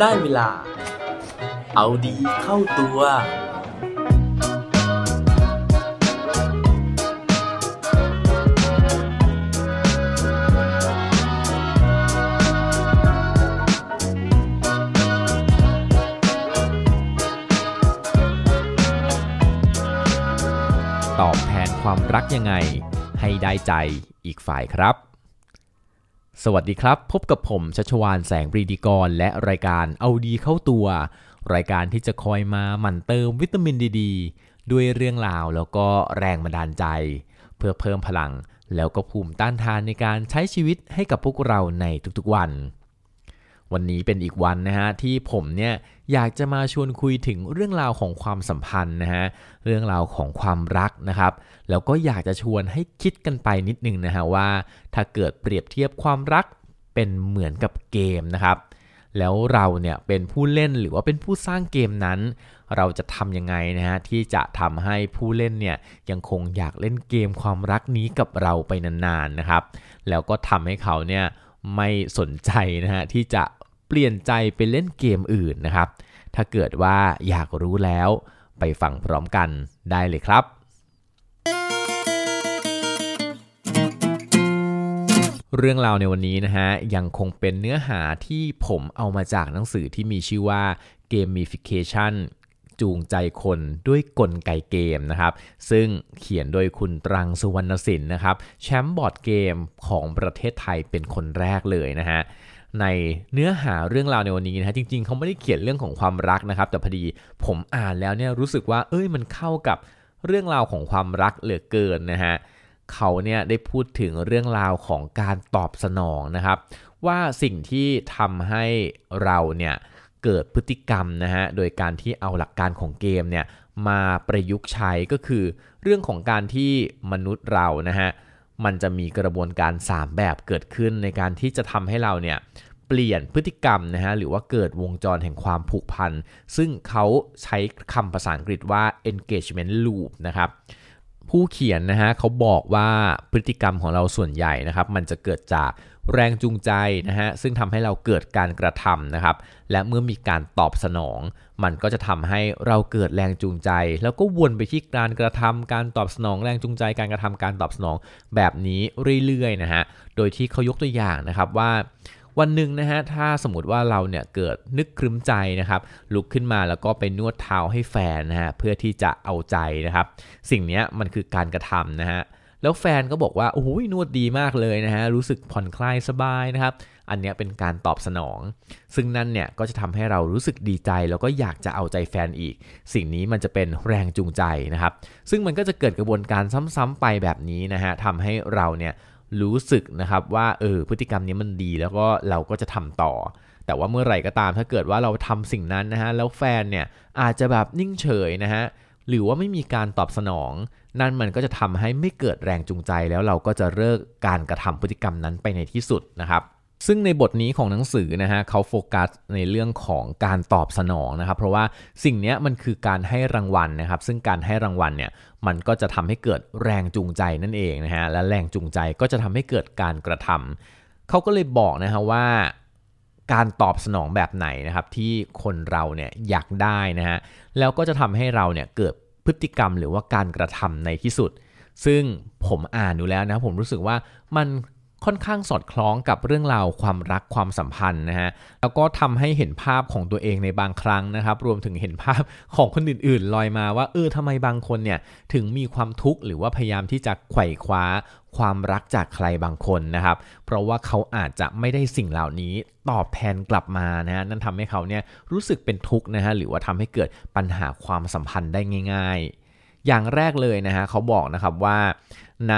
ได้เวลา เอาดีเข้าตัว ตอบแทนความรักยังไง ให้ได้ใจอีกฝ่ายครับ สวัสดีครับ พบกับผมชัชวานแสงปรีดีกร และรายการเอาดีเข้าตัว รายการที่จะคอยมาหมั่นเติมวิตามินดีดด้วยเรื่องราวแล้วก็แรงบันดาลใจ เพื่อเพิ่มพลังแล้วก็ภูมิต้านทานในการใช้ชีวิตให้กับพวกเราในทุกๆวัน วันนี้เป็นอีกวันนะฮะที่ผมเนี่ยอยากจะมาชวนคุยถึงเรื่องราวของความสัมพันธ์นะฮะเรื่องราวของความรักนะครับแล้วก็อยากจะชวนให้คิดกันไปนิดนึงนะฮะว่า ถ้าเกิดเปรียบเทียบความรักเป็นเหมือนกับเกมนะครับ แล้วเราเนี่ยเป็นผู้เล่นหรือว่าเป็นผู้สร้างเกมนั้น เราจะทำยังไงนะฮะที่จะทำให้ผู้เล่นเนี่ยยังคงอยากเล่นเกมความรักนี้กับเราไปนานๆนะครับ แล้วก็ทำให้เขาเนี่ยไม่สนใจนะฮะที่จะ เปลี่ยนใจไปเล่นเกมอื่นนะครับ ถ้าเกิดว่าอยากรู้แล้วไปฟังพร้อมกันได้เลยครับ เรื่องราวในวันนี้นะฮะยังคงเป็นเนื้อหาที่ผมเอามาจากหนังสือที่มีชื่อว่า Gamification จูงใจคนด้วยกลไกเกมนะครับ ซึ่งเขียนโดยคุณตรังสุวรรณสินนะครับ แชมป์บอร์ดเกมของประเทศไทยเป็นคนแรกเลยนะฮะ ในเนื้อหาเรื่องราวในวันนี้นะฮะจริง ๆเขาไม่ได้เขียนเรื่องของความรักนะครับ แต่พอดีผมอ่านแล้วเนี่ยรู้สึกว่าเอ้ยมันเข้ากับเรื่องราวของความรักเหลือเกินนะฮะเขาเนี่ยได้พูดถึงเรื่องราวของการตอบสนองนะครับ ว่าสิ่งที่ทำให้เราเนี่ยเกิดพฤติกรรมนะฮะโดยการที่เอาหลักการของเกมเนี่ยมาประยุกต์ใช้ก็คือ เรื่องของการที่มนุษย์เรานะฮะ มันจะมีกระบวนการ 3 แบบเกิดขึ้นในการที่จะทำให้เราเนี่ยเปลี่ยนพฤติกรรมนะฮะหรือว่าเกิดวงจรแห่งความผูกพัน ซึ่งเขาใช้คำภาษาอังกฤษว่า engagement loop นะครับผู้เขียนนะฮะเขาบอกว่าพฤติกรรมของเราส่วนใหญ่นะครับมันจะเกิดจาก แรงจูงใจนะฮะซึ่งทำให้เราเกิดการกระทำนะครับ และเมื่อมีการตอบสนอง มันก็จะทำให้เราเกิดแรงจูงใจ แล้วก็วนไปที่การกระทำการตอบสนอง แรงจูงใจการกระทำการตอบสนองแบบนี้เรื่อยๆนะฮะโดยที่เขายกตัวอย่างนะครับว่าวันหนึ่งนะฮะถ้าสมมติว่าเราเนี่ยเกิดนึกครึ้มใจนะครับลุกขึ้นมาแล้วก็ไปนวดเท้าให้แฟนนะฮะเพื่อที่จะเอาใจนะครับ สิ่งนี้มันคือการกระทำนะฮะ แล้วแฟนก็บอกว่าโอ้ยนวดดีมากเลยนะฮะรู้สึกผ่อนคลายสบายนะครับ อันนี้เป็นการตอบสนอง ซึ่งนั่นเนี่ยก็จะทำให้เรารู้สึกดีใจ แล้วก็อยากจะเอาใจแฟนอีก สิ่งนี้มันจะเป็นแรงจูงใจนะครับ ซึ่งมันก็จะเกิดกระบวนการซ้ำๆไปแบบนี้นะฮะทำให้เราเนี่ยรู้สึกนะครับว่าเออพฤติกรรมนี้มันดีแล้วก็เราก็จะทำต่อ แต่ว่าเมื่อไหร่ก็ตามถ้าเกิดว่าเราทำสิ่งนั้นนะฮะแล้วแฟนเนี่ยอาจจะแบบนิ่งเฉยนะฮะหรือว่าไม่มีการตอบสนอง นั่นมันก็จะทำให้ไม่เกิดแรงจูงใจแล้วเราก็จะเลิกการกระทำพฤติกรรมนั้นไปในที่สุดนะครับซึ่งในบทนี้ของหนังสือนะฮะเขาโฟกัสในเรื่องของการตอบสนองนะครับ เพราะว่าสิ่งนี้มันคือการให้รางวัลนะครับ ซึ่งการให้รางวัลเนี่ยมันก็จะทำให้เกิดแรงจูงใจนั่นเองนะฮะและแรงจูงใจก็จะทำให้เกิดการกระทำเขาก็เลยบอกนะฮะว่า การตอบสนองแบบไหนนะครับที่คนเราเนี่ยอยากได้นะฮะแล้วก็จะทำให้เราเนี่ยเกิด พฤติกรรมหรือว่าการกระทำในที่สุด ซึ่งผมอ่านดูแล้วนะผมรู้สึกว่ามัน ค่อนข้างสอดคล้องกับเรื่องราวความรักความสัมพันธ์นะฮะแล้วก็ทำให้เห็นภาพของตัวเองในบางครั้งนะครับ รวมถึงเห็นภาพของคนอื่นๆ ลอยมาว่าเออทำไมบางคนเนี่ยถึงมีความทุกข์หรือว่าพยายามที่จะไขว่คว้าความรักจากใครบางคนนะครับ เพราะว่าเขาอาจจะไม่ได้สิ่งเหล่านี้ตอบแทนกลับมานะฮะนั่นทำให้เขาเนี่ยรู้สึกเป็นทุกข์นะฮะหรือว่าทำให้เกิดปัญหาความสัมพันธ์ได้ง่าย ๆ อย่างแรกเลยนะฮะเขาบอกนะครับว่าใน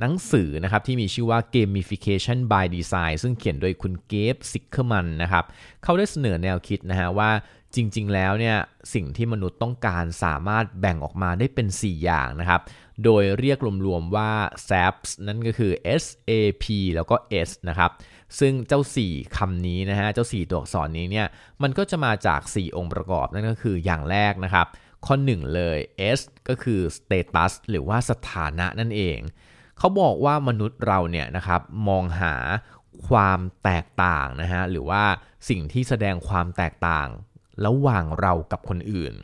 หนังสือนะครับที่มีชื่อว่า Gamification by Design ซึ่งเขียนโดยคุณเกบซิกเคอร์แมนนะครับเขาได้เสนอแนวคิดนะฮะว่าจริง ๆ แล้วเนี่ยสิ่งที่มนุษย์ต้องการสามารถแบ่งออกมาได้เป็น 4 อย่างนะครับ โดยเรียกรวม ๆ ว่า SAPs นั่นก็คือ S A P แล้วก็ S นะครับซึ่งเจ้า 4คำนี้นะฮะเจ้า 4 ตัวอักษรนี้เนี่ยมันก็จะมาจาก 4 องค์ประกอบนั่นก็คืออย่างแรกนะครับข้อ 1 เลย S ก็คือ status หรือว่าสถานะนั่นเอง เขาบอกว่ามนุษย์เราเนี่ยนะครับมองหาความแตกต่างนะฮะหรือว่าสิ่งที่แสดงความแตกต่างระหว่างเรากับคนอื่น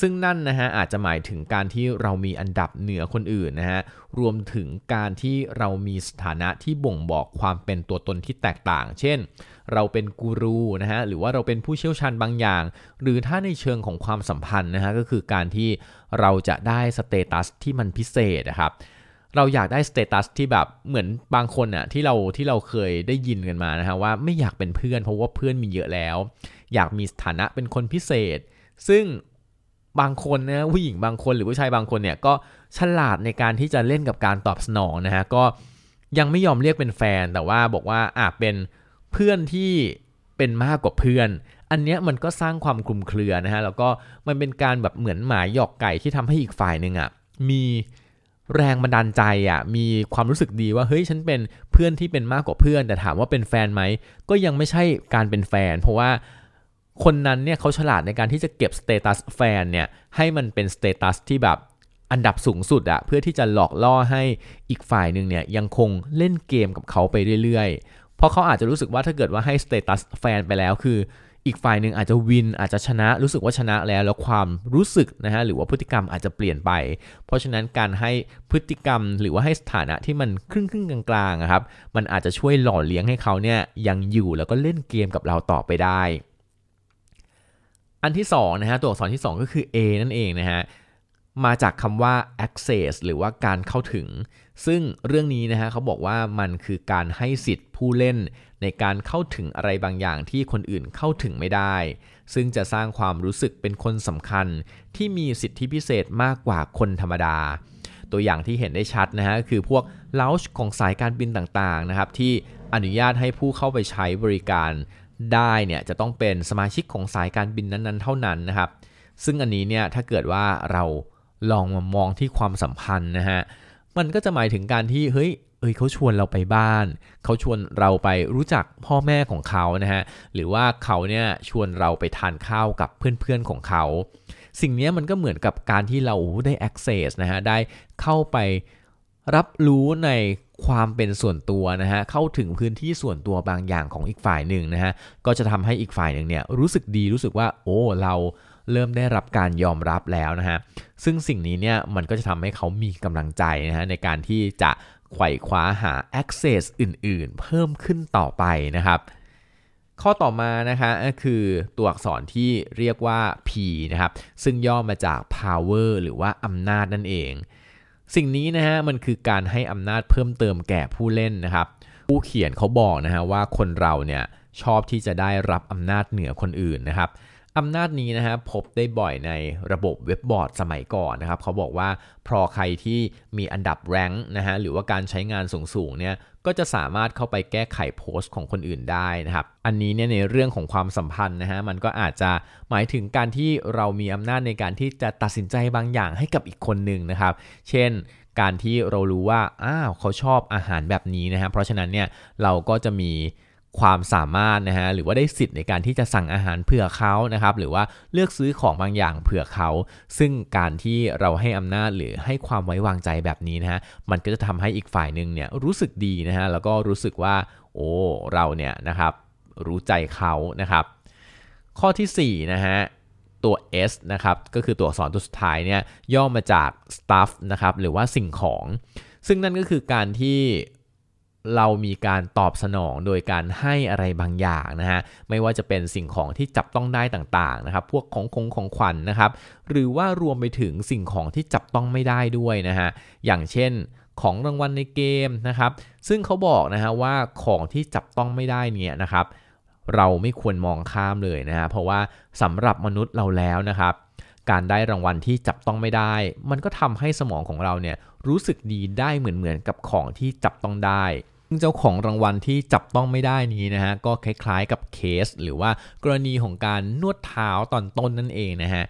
ซึ่งนั่นนะฮะอาจจะหมายถึงการที่เรามีอันดับเหนือคนอื่นนะฮะรวมถึงการที่เรามีสถานะที่บ่งบอกความเป็นตัวตนที่แตกต่าง เช่น เราเป็นกูรูนะฮะหรือว่าเราเป็นผู้เชี่ยวชาญบางอย่าง หรือถ้าในเชิงของความสัมพันธ์นะฮะก็คือการที่เราจะได้ status ที่มันพิเศษนะครับ เราอยากได้ status ที่แบบเหมือนบางคนอะที่เราที่เราเคยได้ยินกันมานะฮะว่าไม่อยากเป็นเพื่อนเพราะว่าเพื่อนมีเยอะแล้ว อยากมีสถานะเป็นคนพิเศษ ซึ่งบางคนนะผู้หญิงบางคนหรือผู้ชายบางคนเนี่ยก็ฉลาดในการที่จะเล่นกับการตอบสนองนะฮะก็ยังไม่ยอมเรียกเป็นแฟนแต่ว่าบอกว่าอะเป็นเพื่อนที่เป็นมากกว่าเพื่อน อันเนี้ยมันก็สร้างความคลุมเครือนะฮะแล้วก็มันเป็นการแบบเหมือนหมาหยอกไก่ที่ทำให้อีกฝ่ายหนึ่งอะมี แรงบันดาลใจอะมีความรู้สึกดีว่าเฮ้ยฉันเป็นเพื่อนที่เป็นมากกว่าเพื่อน แต่ถามว่าเป็นแฟนไหมก็ยังไม่ใช่การเป็นแฟน เพราะว่าคนนั้นเนี่ยเขาฉลาดในการที่จะเก็บ status แฟนเนี่ยให้มันเป็น status ที่แบบอันดับสูงสุดอะเพื่อที่จะหลอกล่อให้อีกฝ่ายหนึ่งเนี่ยยังคงเล่นเกมกับเขาไปเรื่อยๆ เพราะเขาอาจจะรู้สึกว่าถ้าเกิดว่าให้ status แฟนไปแล้วคือ อีกฝ่ายหนึ่งอาจจะ win อาจจะชนะรู้สึกว่าชนะแล้ว แล้วความรู้สึกนะฮะหรือว่าพฤติกรรมอาจจะเปลี่ยนไป เพราะฉะนั้นการให้พฤติกรรมหรือว่าให้สถานะที่มันครึ่งครึ่งกลางๆครับมันอาจจะช่วยหล่อเลี้ยงให้เขาเนี่ยยังอยู่แล้วก็เล่นเกมกับเราต่อไปได้ อันที่2นะฮะตัวอักษรที่ 2 ก็คือ A นั่นเองนะฮะมาจากคำว่า access หรือว่าการเข้าถึง ซึ่งเรื่องนี้นะฮะเขาบอกว่ามันคือการให้สิทธิ์ผู้เล่น ในการเข้าถึงอะไรบางอย่างที่คนอื่นเข้าถึงไม่ได้ ซึ่งจะสร้างความรู้สึกเป็นคนสำคัญ ที่มีสิทธิพิเศษมากกว่าคนธรรมดา ตัวอย่างที่เห็นได้ชัดนะฮะคือพวกเลาช์ของสายการบินต่างๆนะครับที่อนุญาตให้ผู้เข้าไปใช้บริการได้เนี่ยจะต้องเป็นสมาชิกของสายการบินนั้นๆ เท่านั้นนะครับ ซึ่งอันนี้เนี่ยถ้าเกิดว่าเราลองมามองที่ความสัมพันธ์นะฮะ มันก็จะหมายถึงการที่เฮ้ยเอ้ยเขาชวนเราไปบ้าน เขาชวนเราไปรู้จักพ่อแม่ของเขานะฮะหรือว่าเขาเนี่ยชวนเราไปทานข้าวกับเพื่อนๆของเขา สิ่งนี้มันก็เหมือนกับการที่เราได้ access นะฮะได้เข้าไปรับรู้ในความเป็นส่วนตัวนะฮะเข้าถึงพื้นที่ส่วนตัวบางอย่างของอีกฝ่ายหนึ่งนะฮะก็จะทำให้อีกฝ่ายหนึ่งเนี่ยรู้สึกดีรู้สึกว่าโอ้เรา เริ่มได้รับการยอมรับแล้วนะฮะซึ่งสิ่งนี้เนี่ยมันก็จะทำให้เขามีกำลังใจนะฮะในการที่จะไขว่คว้าหา access อื่นๆ เพิ่มขึ้นต่อไปนะครับ ข้อต่อมานะคะก็คือตัวอักษรที่เรียกว่า P นะครับซึ่งย่อมาจาก power หรือว่าอำนาจนั่นเอง สิ่งนี้นะฮะมันคือการให้อำนาจเพิ่มเติมแก่ผู้เล่นนะครับ ผู้เขียนเขาบอกนะฮะว่าคนเราเนี่ยชอบที่จะได้รับอำนาจเหนือคนอื่นนะครับ อำนาจนี้นะฮะพบได้บ่อยในระบบเว็บบอร์ดสมัยก่อนนะครับ เขาบอกว่าพอใครที่มีอันดับแรงนะฮะหรือว่าการใช้งานสูงๆเนี่ยก็จะสามารถเข้าไปแก้ไขโพสต์ของคนอื่นได้นะครับ อันนี้เนี่ยในเรื่องของความสัมพันธ์นะฮะมันก็อาจจะหมายถึงการที่เรามีอำนาจในการที่จะตัดสินใจบางอย่างให้กับอีกคนหนึ่งนะครับ เช่นการที่เรารู้ว่าอ้าวเขาชอบอาหารแบบนี้นะฮะเพราะฉะนั้นเนี่ยเราก็จะมี ความสามารถนะฮะหรือว่าได้สิทธิ์ในการที่จะสั่งอาหารเผื่อเขานะครับหรือว่าเลือกซื้อของบางอย่างเผื่อเขา ซึ่งการที่เราให้อำนาจหรือให้ความไว้วางใจแบบนี้นะฮะมันก็จะทำให้อีกฝ่ายหนึ่งเนี่ยรู้สึกดีนะฮะแล้วก็รู้สึกว่าโอ้เราเนี่ยนะครับรู้ใจเขานะครับ ข้อที่4นะฮะตัว S นะครับก็คือตัวอักษรตัวสุดท้ายเนี่ยย่อมาจาก stuff นะครับหรือว่าสิ่งของ ซึ่งนั่นก็คือการที่ เรามีการตอบสนองโดยการให้อะไรบางอย่างนะฮะไม่ว่าจะเป็นสิ่งของที่จับต้องได้ต่างๆนะครับพวกของคงของขวัญนนะครับ หรือว่ารวมไปถึงสิ่งของที่จับต้องไม่ได้ด้วยนะฮะอย่างเช่นของรางวัลในเกมนะครับ ซึ่งเขาบอกนะฮะว่าของที่จับต้องไม่ได้เนี่ยนะครับ เราไม่ควรมองข้ามเลยนะฮะเพราะว่าสำหรับมนุษย์เราแล้วนะครับ การได้รางวัลที่จับต้องไม่ได้ มันก็ทำให้สมองของเราเนี่ยรู้สึกดีได้เหมือนๆกับของที่จับต้องได้ เจ้าของรางวัลที่จับต้องไม่ได้นี้นะฮะก็คล้ายๆกับเคส หรือว่ากรณีของการนวดเท้าตอนต้นนั่นเองนะฮะ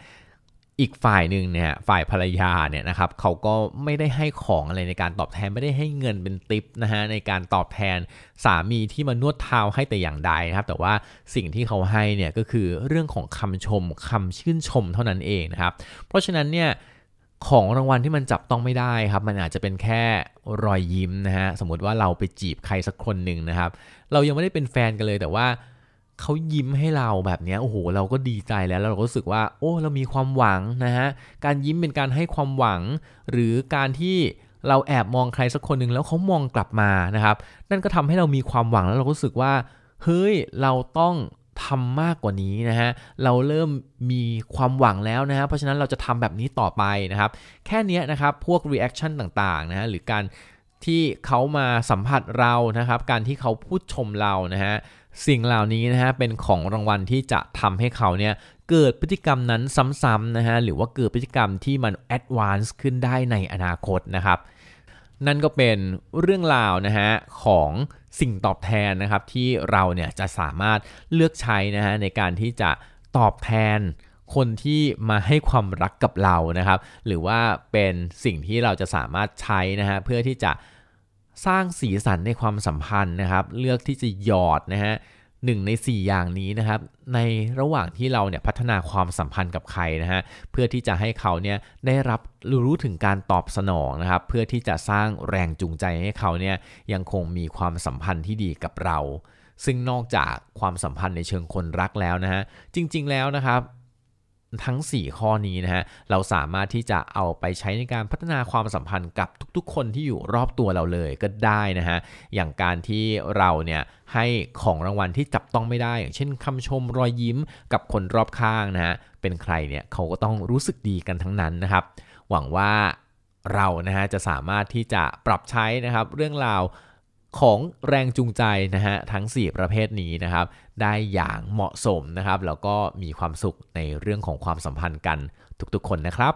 อีกฝ่ายหนึ่งเนี่ยฝ่ายภรรยาเนี่ยนะครับเขาก็ไม่ได้ให้ของอะไรในการตอบแทนไม่ได้ให้เงินเป็นติปนะฮะในการตอบแทนสามีที่มานวดเท้าให้แต่อย่างใดนะครับแต่ว่าสิ่งที่เขาให้เนี่ยก็คือเรื่องของคำชมคำชื่นชมเท่านั้นเองนะครับเพราะฉะนั้นเนี่ย ของรางวัลที่มันจับต้องไม่ได้ครับ มันอาจจะเป็นแค่รอยยิ้มนะฮะ สมมติว่าเราไปจีบใครสักคนหนึ่งนะครับ เรายังไม่ได้เป็นแฟนกันเลยแต่ว่าเขายิ้มให้เราแบบนี้โอ้โห เราก็ดีใจแล้วเราก็รู้สึกว่า โอ้เรามีความหวังนะฮะ การยิ้มเป็นการให้ความหวัง หรือการที่เราแอบมองใครสักคนหนึ่งแล้วเขามองกลับมานะครับ นั่นก็ทำให้เรามีความหวังแล้วเราก็รู้สึกว่า เฮ้ย เราต้อง ทำมากกว่านี้นะฮะ เราเริ่มมีความหวังแล้วนะฮะ เพราะฉะนั้นเราจะทำแบบนี้ต่อไปนะครับ แค่นี้นะครับ พวก reaction ต่างๆนะฮะ หรือการที่เขามาสัมผัสเรานะครับ การที่เขาพูดชมเรานะฮะ สิ่งเหล่านี้นะฮะ เป็นของรางวัลที่จะทำให้เขาเนี่ยเกิดพฤติกรรมนั้นซ้ำๆนะฮะ หรือว่าเกิดพฤติกรรมที่มัน advance ขึ้นได้ในอนาคตนะครับ นั่นก็เป็นเรื่องราวนะฮะของสิ่งตอบแทนนะครับที่เราเนี่ยจะสามารถเลือกใช้นะฮะในการที่จะตอบแทนคนที่มาให้ความรักกับเรานะครับ หรือว่าเป็นสิ่งที่เราจะสามารถใช้นะฮะเพื่อที่จะสร้างสีสันในความสัมพันธ์นะครับ เลือกที่จะหยอดนะฮะ หนึ่งใน 4 อย่างนี้นะครับ ในระหว่างที่เราเนี่ยพัฒนาความสัมพันธ์กับใครนะฮะเพื่อที่จะให้เขาเนี่ยได้รับรู้ถึงการตอบสนองนะครับ เพื่อที่จะสร้างแรงจูงใจให้เขาเนี่ยยังคงมีความสัมพันธ์ที่ดีกับเรา ซึ่งนอกจากความสัมพันธ์ในเชิงคนรักแล้วนะฮะจริง ๆแล้วนะครับ ทั้ง 4 ข้อนี้นะฮะเราสามารถที่จะเอาไปใช้ในการพัฒนาความสัมพันธ์กับทุกๆ คนที่อยู่รอบตัวเราเลยก็ได้นะฮะอย่างการที่เราเนี่ยให้ของรางวัลที่จับต้องไม่ได้ อย่างเช่นคำชมรอยยิ้มกับคนรอบข้างนะฮะเป็นใครเนี่ยเขาก็ต้องรู้สึกดีกันทั้งนั้นนะครับ หวังว่าเรานะฮะจะสามารถที่จะปรับใช้นะครับเรื่องราว ของแรงจูงใจนะฮะทั้ง 4 ประเภทนี้นะครับได้อย่างเหมาะสมนะครับแล้วก็มีความสุขในเรื่องของความสัมพันธ์กันทุกๆคนนะครับ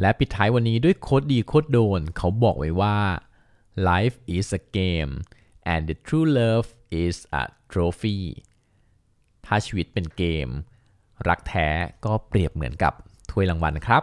และปิดท้ายวันนี้ด้วยโคดดีโคดโดน เขาบอกไว้ว่า life is a game and the true love is a trophy ถ้าชีวิตเป็นเกม รักแท้ก็เปรียบเหมือนกับถ้วยรางวัลครับ